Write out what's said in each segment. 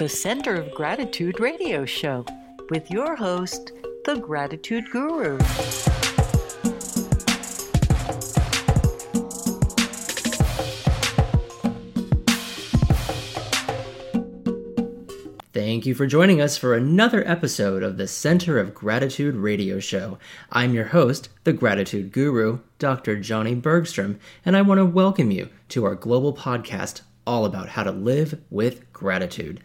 The Center of Gratitude radio show with your host, the Gratitude Guru. Thank you for joining us for another episode of the Center of Gratitude radio show. I'm your host, the Gratitude Guru, Dr. Johnny Bergstrom, and I want to welcome you to our global podcast all about how to live with gratitude.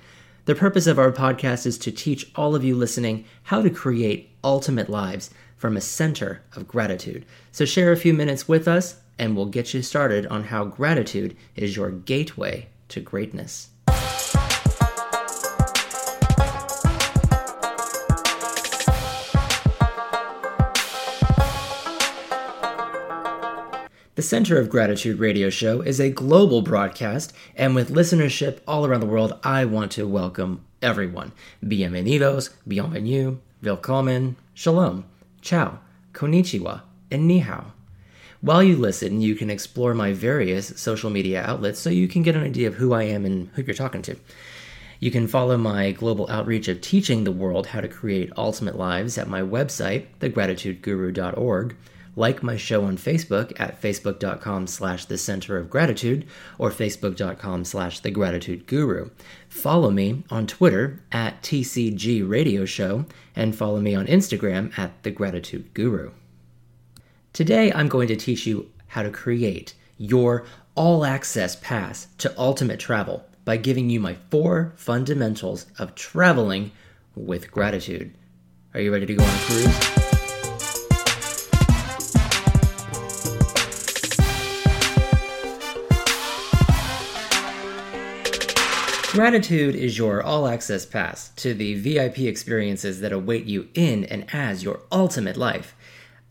The purpose of our podcast is to teach all of you listening how to create ultimate lives from a center of gratitude. So share a few minutes with us, and we'll get you started on how gratitude is your gateway to greatness. The Center of Gratitude radio show is a global broadcast, and with listenership all around the world, I want to welcome everyone. Bienvenidos, bienvenue, willkommen, shalom, ciao, konnichiwa, and ni hao. While you listen, you can explore my various social media outlets so you can get an idea of who I am and who you're talking to. You can follow my global outreach of teaching the world how to create ultimate lives at my website, thegratitudeguru.org like my show on Facebook at facebook.com slash the center of gratitude or facebook.com slash the gratitude guru. Follow me on Twitter at TCG Radio Show and follow me on Instagram at the gratitude guru. Today I'm going to teach you how to create your all access pass to ultimate travel by giving you my four fundamentals of traveling with gratitude. Are you ready to go on a cruise? Gratitude is your all access pass to the VIP experiences that await you in and as your ultimate life.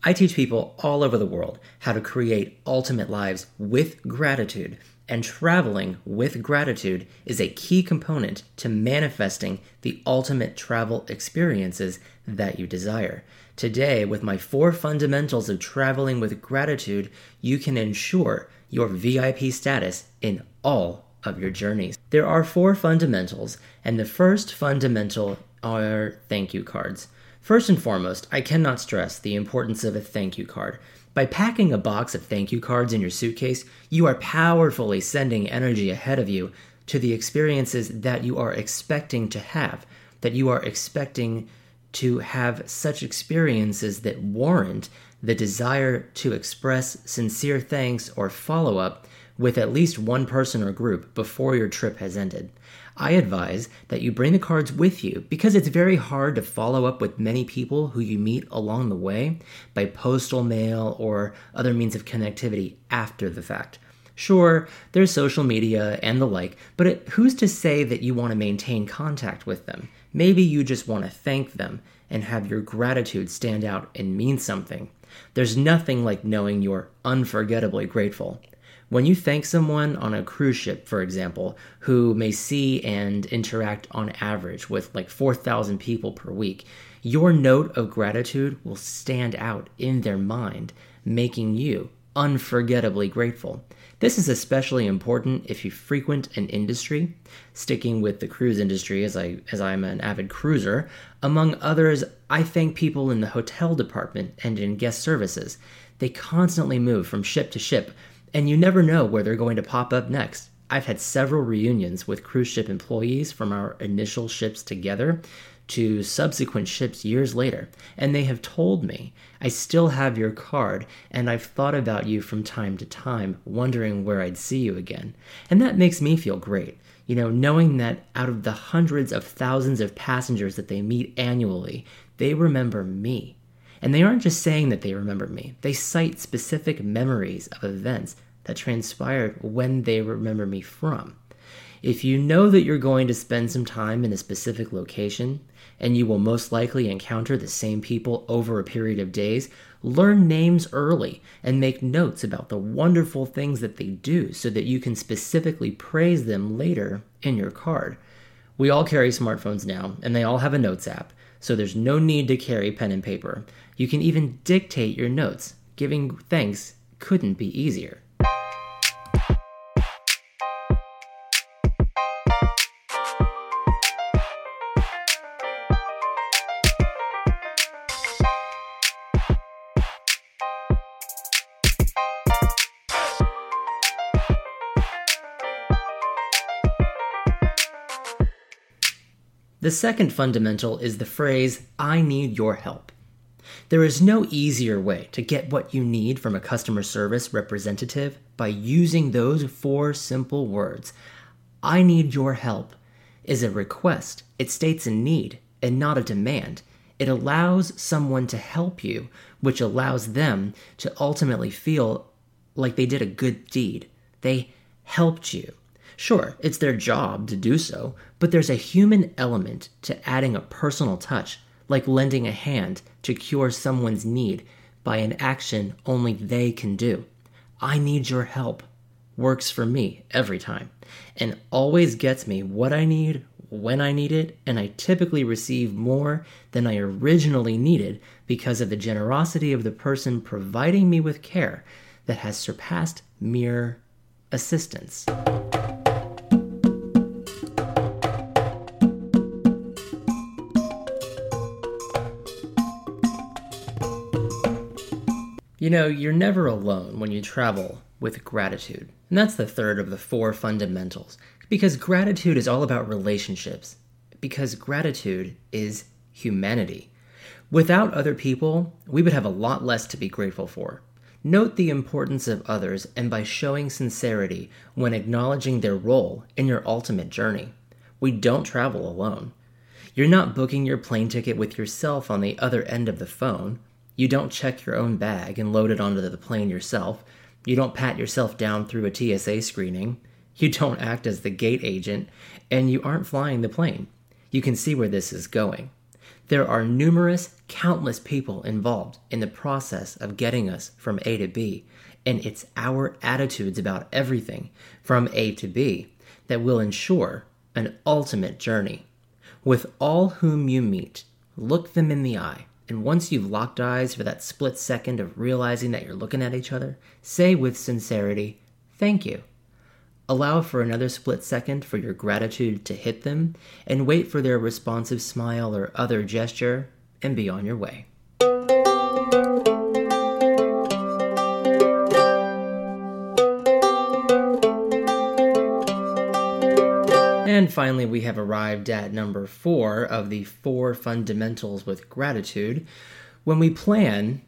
I teach people all over the world how to create ultimate lives with gratitude, and traveling with gratitude is a key component to manifesting the ultimate travel experiences that you desire. Today, with my four fundamentals of traveling with gratitude, you can ensure your VIP status in all of your journeys. There are four fundamentals, and the first fundamental are thank you cards. First and foremost, I cannot stress the importance of a thank you card. By packing a box of thank you cards in your suitcase, you are powerfully sending energy ahead of you to the experiences that you are expecting to have, that you are expecting to have such experiences that warrant the desire to express sincere thanks or follow up with at least one person or group before your trip has ended. I advise that you bring the cards with you because it's very hard to follow up with many people who you meet along the way by postal mail or other means of connectivity after the fact. Sure, there's social media and the like, but it, who's to say that you want to maintain contact with them? Maybe you just want to thank them and have your gratitude stand out and mean something. There's nothing like knowing you're unforgettably grateful. When you thank someone on a cruise ship, for example, who may see and interact on average with like 4,000 people per week, your note of gratitude will stand out in their mind, making you unforgettably grateful. This is especially important if you frequent an industry, sticking with the cruise industry as I as I'm an avid cruiser. Among others, I thank people in the hotel department and in guest services. They constantly move from ship to ship and you never know where they're going to pop up next. I've had several reunions with cruise ship employees from our initial ships together to subsequent ships years later, and they have told me, I still have your card, and I've thought about you from time to time, wondering where I'd see you again. And that makes me feel great. You know, knowing that out of the hundreds of thousands of passengers that they meet annually, they remember me. And they aren't just saying that they remember me, they cite specific memories of events that transpired when they remember me from. If you know that you're going to spend some time in a specific location, and you will most likely encounter the same people over a period of days, learn names early and make notes about the wonderful things that they do so that you can specifically praise them later in your card. We all carry smartphones now, and they all have a notes app, so there's no need to carry pen and paper. You can even dictate your notes. Giving thanks couldn't be easier. The second fundamental is the phrase, I need your help. There is no easier way to get what you need from a customer service representative by using those four simple words. I need your help is a request. It states a need and not a demand. It allows someone to help you, which allows them to ultimately feel like they did a good deed. They helped you. Sure, it's their job to do so, but there's a human element to adding a personal touch, like lending a hand to cure someone's need by an action only they can do. I need your help works for me every time and always gets me what I need when I need it, and I typically receive more than I originally needed because of the generosity of the person providing me with care that has surpassed mere assistance. You know, you're never alone when you travel with gratitude. And that's the third of the four fundamentals. Because gratitude is all about relationships. Because gratitude is humanity. Without other people, we would have a lot less to be grateful for. Note the importance of others and by showing sincerity when acknowledging their role in your ultimate journey. We don't travel alone. You're not booking your plane ticket with yourself on the other end of the phone. You don't check your own bag and load it onto the plane yourself. You don't pat yourself down through a TSA screening. You don't act as the gate agent, and you aren't flying the plane. You can see where this is going. There are numerous, countless people involved in the process of getting us from A to B, and it's our attitudes about everything from A to B that will ensure an ultimate journey. With all whom you meet, look them in the eye and once you've locked eyes for that split second of realizing that you're looking at each other, say with sincerity, Thank you. Allow for another split second for your gratitude to hit them, and wait for their responsive smile or other gesture, and be on your way. And finally, we have arrived at number four of the four fundamentals with gratitude. When we plan,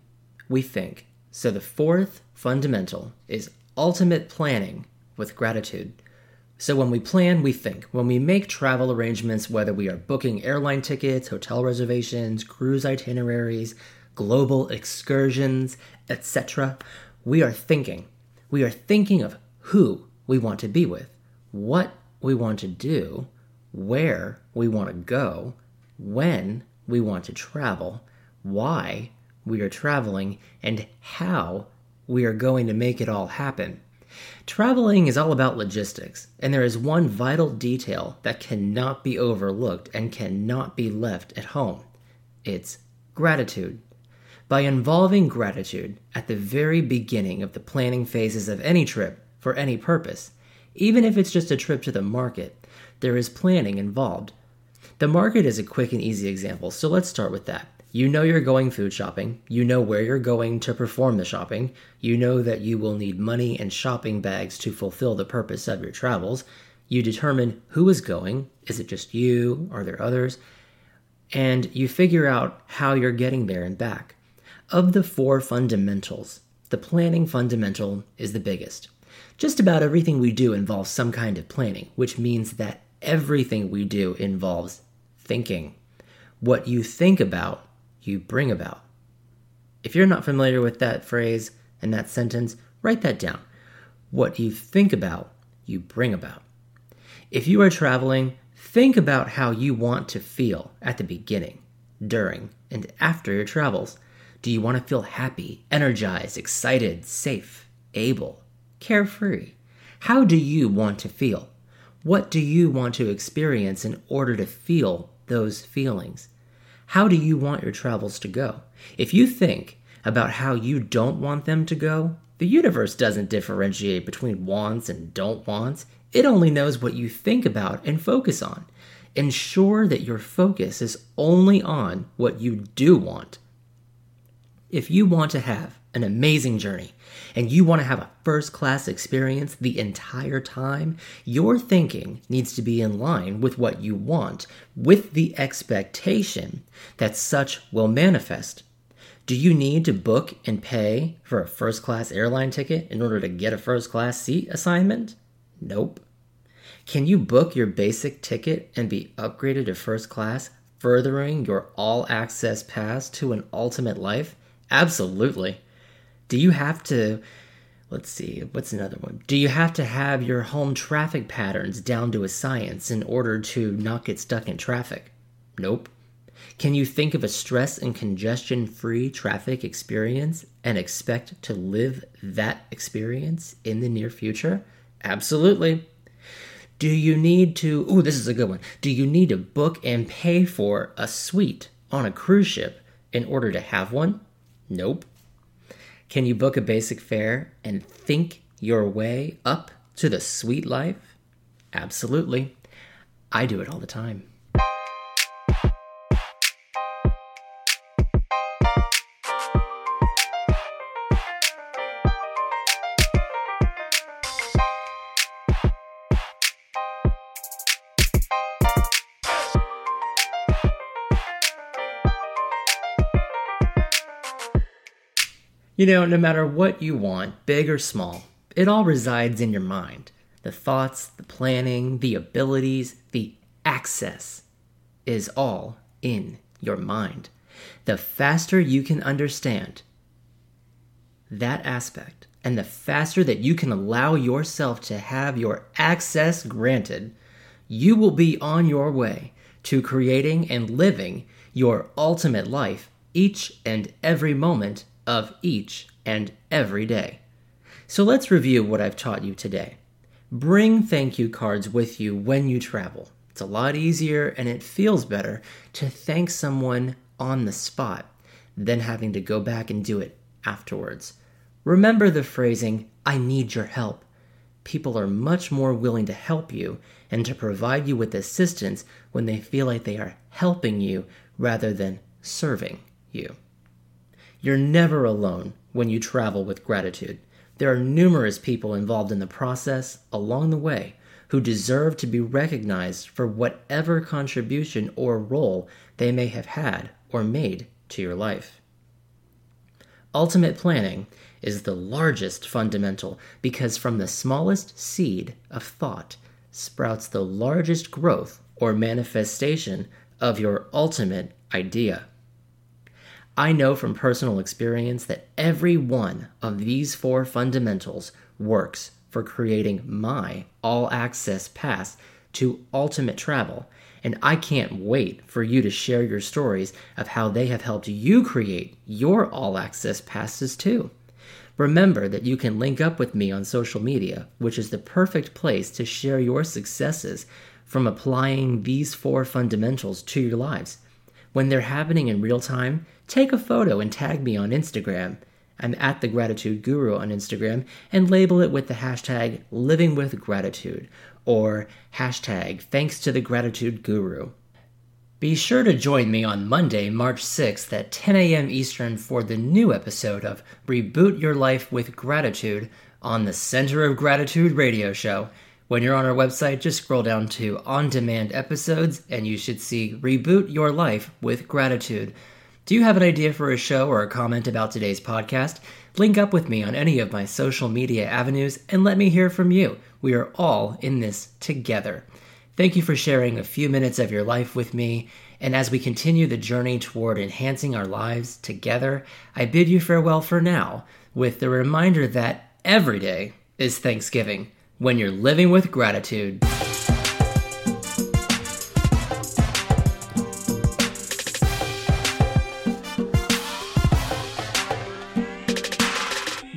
we think. So the fourth fundamental is ultimate planning with gratitude. So when we plan, we think. When we make travel arrangements, whether we are booking airline tickets, hotel reservations, cruise itineraries, global excursions, etc., we are thinking. We are thinking of who we want to be with, what we want to do, where we want to go, when we want to travel, why we are traveling, and how we are going to make it all happen. Traveling is all about logistics, and there is one vital detail that cannot be overlooked and cannot be left at home it's gratitude. By involving gratitude at the very beginning of the planning phases of any trip for any purpose, even if it's just a trip to the market, there is planning involved. The market is a quick and easy example, so let's start with that. You know you're going food shopping, you know where you're going to perform the shopping, you know that you will need money and shopping bags to fulfill the purpose of your travels. You determine who is going, is it just you, are there others? And you figure out how you're getting there and back. Of the four fundamentals, the planning fundamental is the biggest. Just about everything we do involves some kind of planning, which means that everything we do involves thinking. What you think about, you bring about. If you're not familiar with that phrase and that sentence, write that down. What you think about, you bring about. If you are traveling, think about how you want to feel at the beginning, during, and after your travels. Do you want to feel happy, energized, excited, safe, able, carefree? How do you want to feel? What do you want to experience in order to feel those feelings? How do you want your travels to go? If you think about how you don't want them to go, the universe doesn't differentiate between wants and don't wants. It only knows what you think about and focus on. Ensure that your focus is only on what you do want. If you want to have an amazing journey and you want to have a first class experience the entire time, your thinking needs to be in line with what you want, with the expectation that such will manifest. Do you need to book and pay for a first class airline ticket in order to get a first class seat assignment? Nope. Can you book your basic ticket and be upgraded to first class, furthering your all access pass to an ultimate life? Absolutely. Do you have to, let's see, what's another one? Do you have to have your home traffic patterns down to a science in order to not get stuck in traffic? Nope. Can you think of a stress and congestion free traffic experience and expect to live that experience in the near future? Absolutely. Do you need to, oh, this is a good one. Do you need to book and pay for a suite on a cruise ship in order to have one? Nope. Can you book a basic fare and think your way up to the sweet life? Absolutely. I do it all the time. You know, no matter what you want, big or small, it all resides in your mind. The thoughts, the planning, the abilities, the access is all in your mind. The faster you can understand that aspect, and the faster that you can allow yourself to have your access granted, you will be on your way to creating and living your ultimate life each and every moment of each and every day. So let's review what I've taught you today. Bring thank you cards with you when you travel. It's a lot easier and it feels better to thank someone on the spot than having to go back and do it afterwards. Remember the phrasing, I need your help. People are much more willing to help you and to provide you with assistance when they feel like they are helping you rather than serving you. You're never alone when you travel with gratitude. There are numerous people involved in the process along the way who deserve to be recognized for whatever contribution or role they may have had or made to your life. Ultimate planning is the largest fundamental because from the smallest seed of thought sprouts the largest growth or manifestation of your ultimate idea. I know from personal experience that every one of these four fundamentals works for creating my all access pass to ultimate travel, and I can't wait for you to share your stories of how they have helped you create your all access passes too. Remember that you can link up with me on social media, which is the perfect place to share your successes from applying these four fundamentals to your lives. When they're happening in real time, take a photo and tag me on Instagram. I'm at the Gratitude Guru on Instagram and label it with the hashtag living with gratitude or hashtag thanks to the gratitude guru. Be sure to join me on Monday, March 6th at 10 a.m. Eastern for the new episode of Reboot Your Life with Gratitude on the Center of Gratitude radio show. When you're on our website, just scroll down to on demand episodes and you should see Reboot Your Life with Gratitude. Do you have an idea for a show or a comment about today's podcast? Link up with me on any of my social media avenues and let me hear from you. We are all in this together. Thank you for sharing a few minutes of your life with me, And as we continue the journey toward enhancing our lives together, I bid you farewell for now with the reminder that every day is Thanksgiving when you're living with gratitude.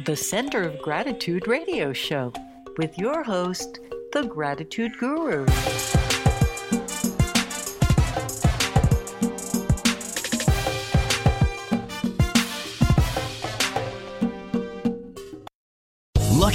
The Center of Gratitude radio show with your host, the Gratitude Guru.